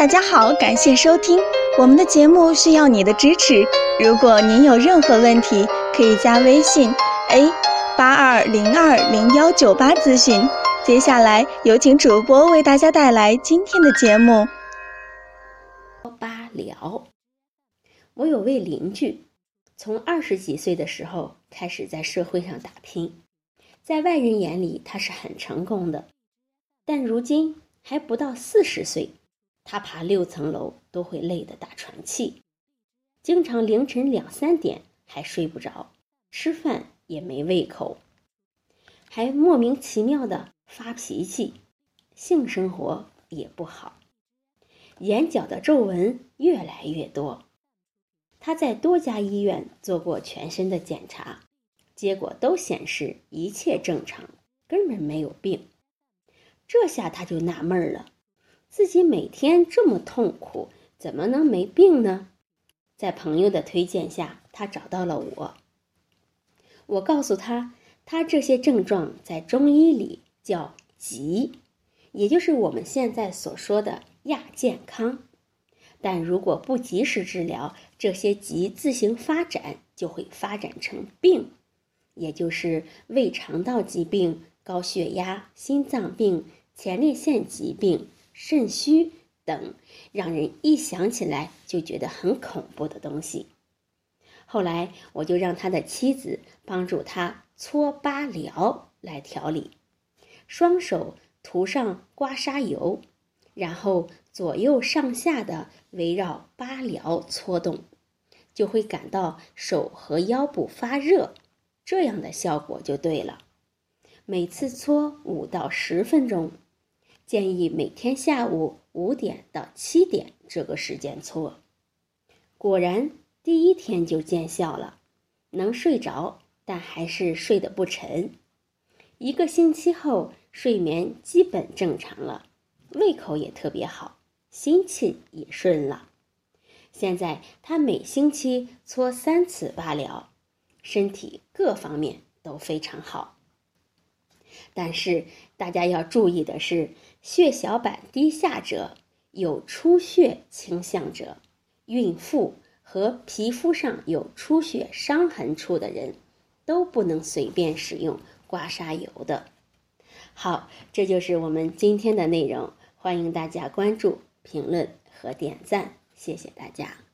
大家好，感谢收听我们的节目，需要你的支持。如果您有任何问题，可以加微信 a 八二零二零幺九八咨询。接下来有请主播为大家带来今天的节目。八聊，我有位邻居，从二十几岁的时候开始在社会上打拼，在外人眼里他是很成功的，但如今还不到四十岁。他爬六层楼都会累得打喘气，经常凌晨两三点还睡不着，吃饭也没胃口，还莫名其妙的发脾气，性生活也不好，眼角的皱纹越来越多。他在多家医院做过全身的检查，结果都显示一切正常，根本没有病。这下他就纳闷了。自己每天这么痛苦，怎么能没病呢？在朋友的推荐下，他找到了我。我告诉他，他这些症状在中医里叫疾，也就是我们现在所说的亚健康。但如果不及时治疗，这些疾自行发展，就会发展成病，也就是胃肠道疾病、高血压、心脏病、前列腺疾病。肾虚等让人一想起来就觉得很恐怖的东西。后来我就让他的妻子帮助他搓八髎来调理，双手涂上刮痧油，然后左右上下的围绕八髎搓动，就会感到手和腰部发热，这样的效果就对了。每次搓五到十分钟。建议每天下午五点到七点这个时间搓，果然第一天就见效了，能睡着，但还是睡得不沉。一个星期后，睡眠基本正常了，胃口也特别好，心气也顺了。现在他每星期搓三次八髎，身体各方面都非常好。但是大家要注意的是，血小板低下者、有出血倾向者、孕妇和皮肤上有出血伤痕处的人，都不能随便使用刮痧油的。好，这就是我们今天的内容，欢迎大家关注、评论和点赞，谢谢大家。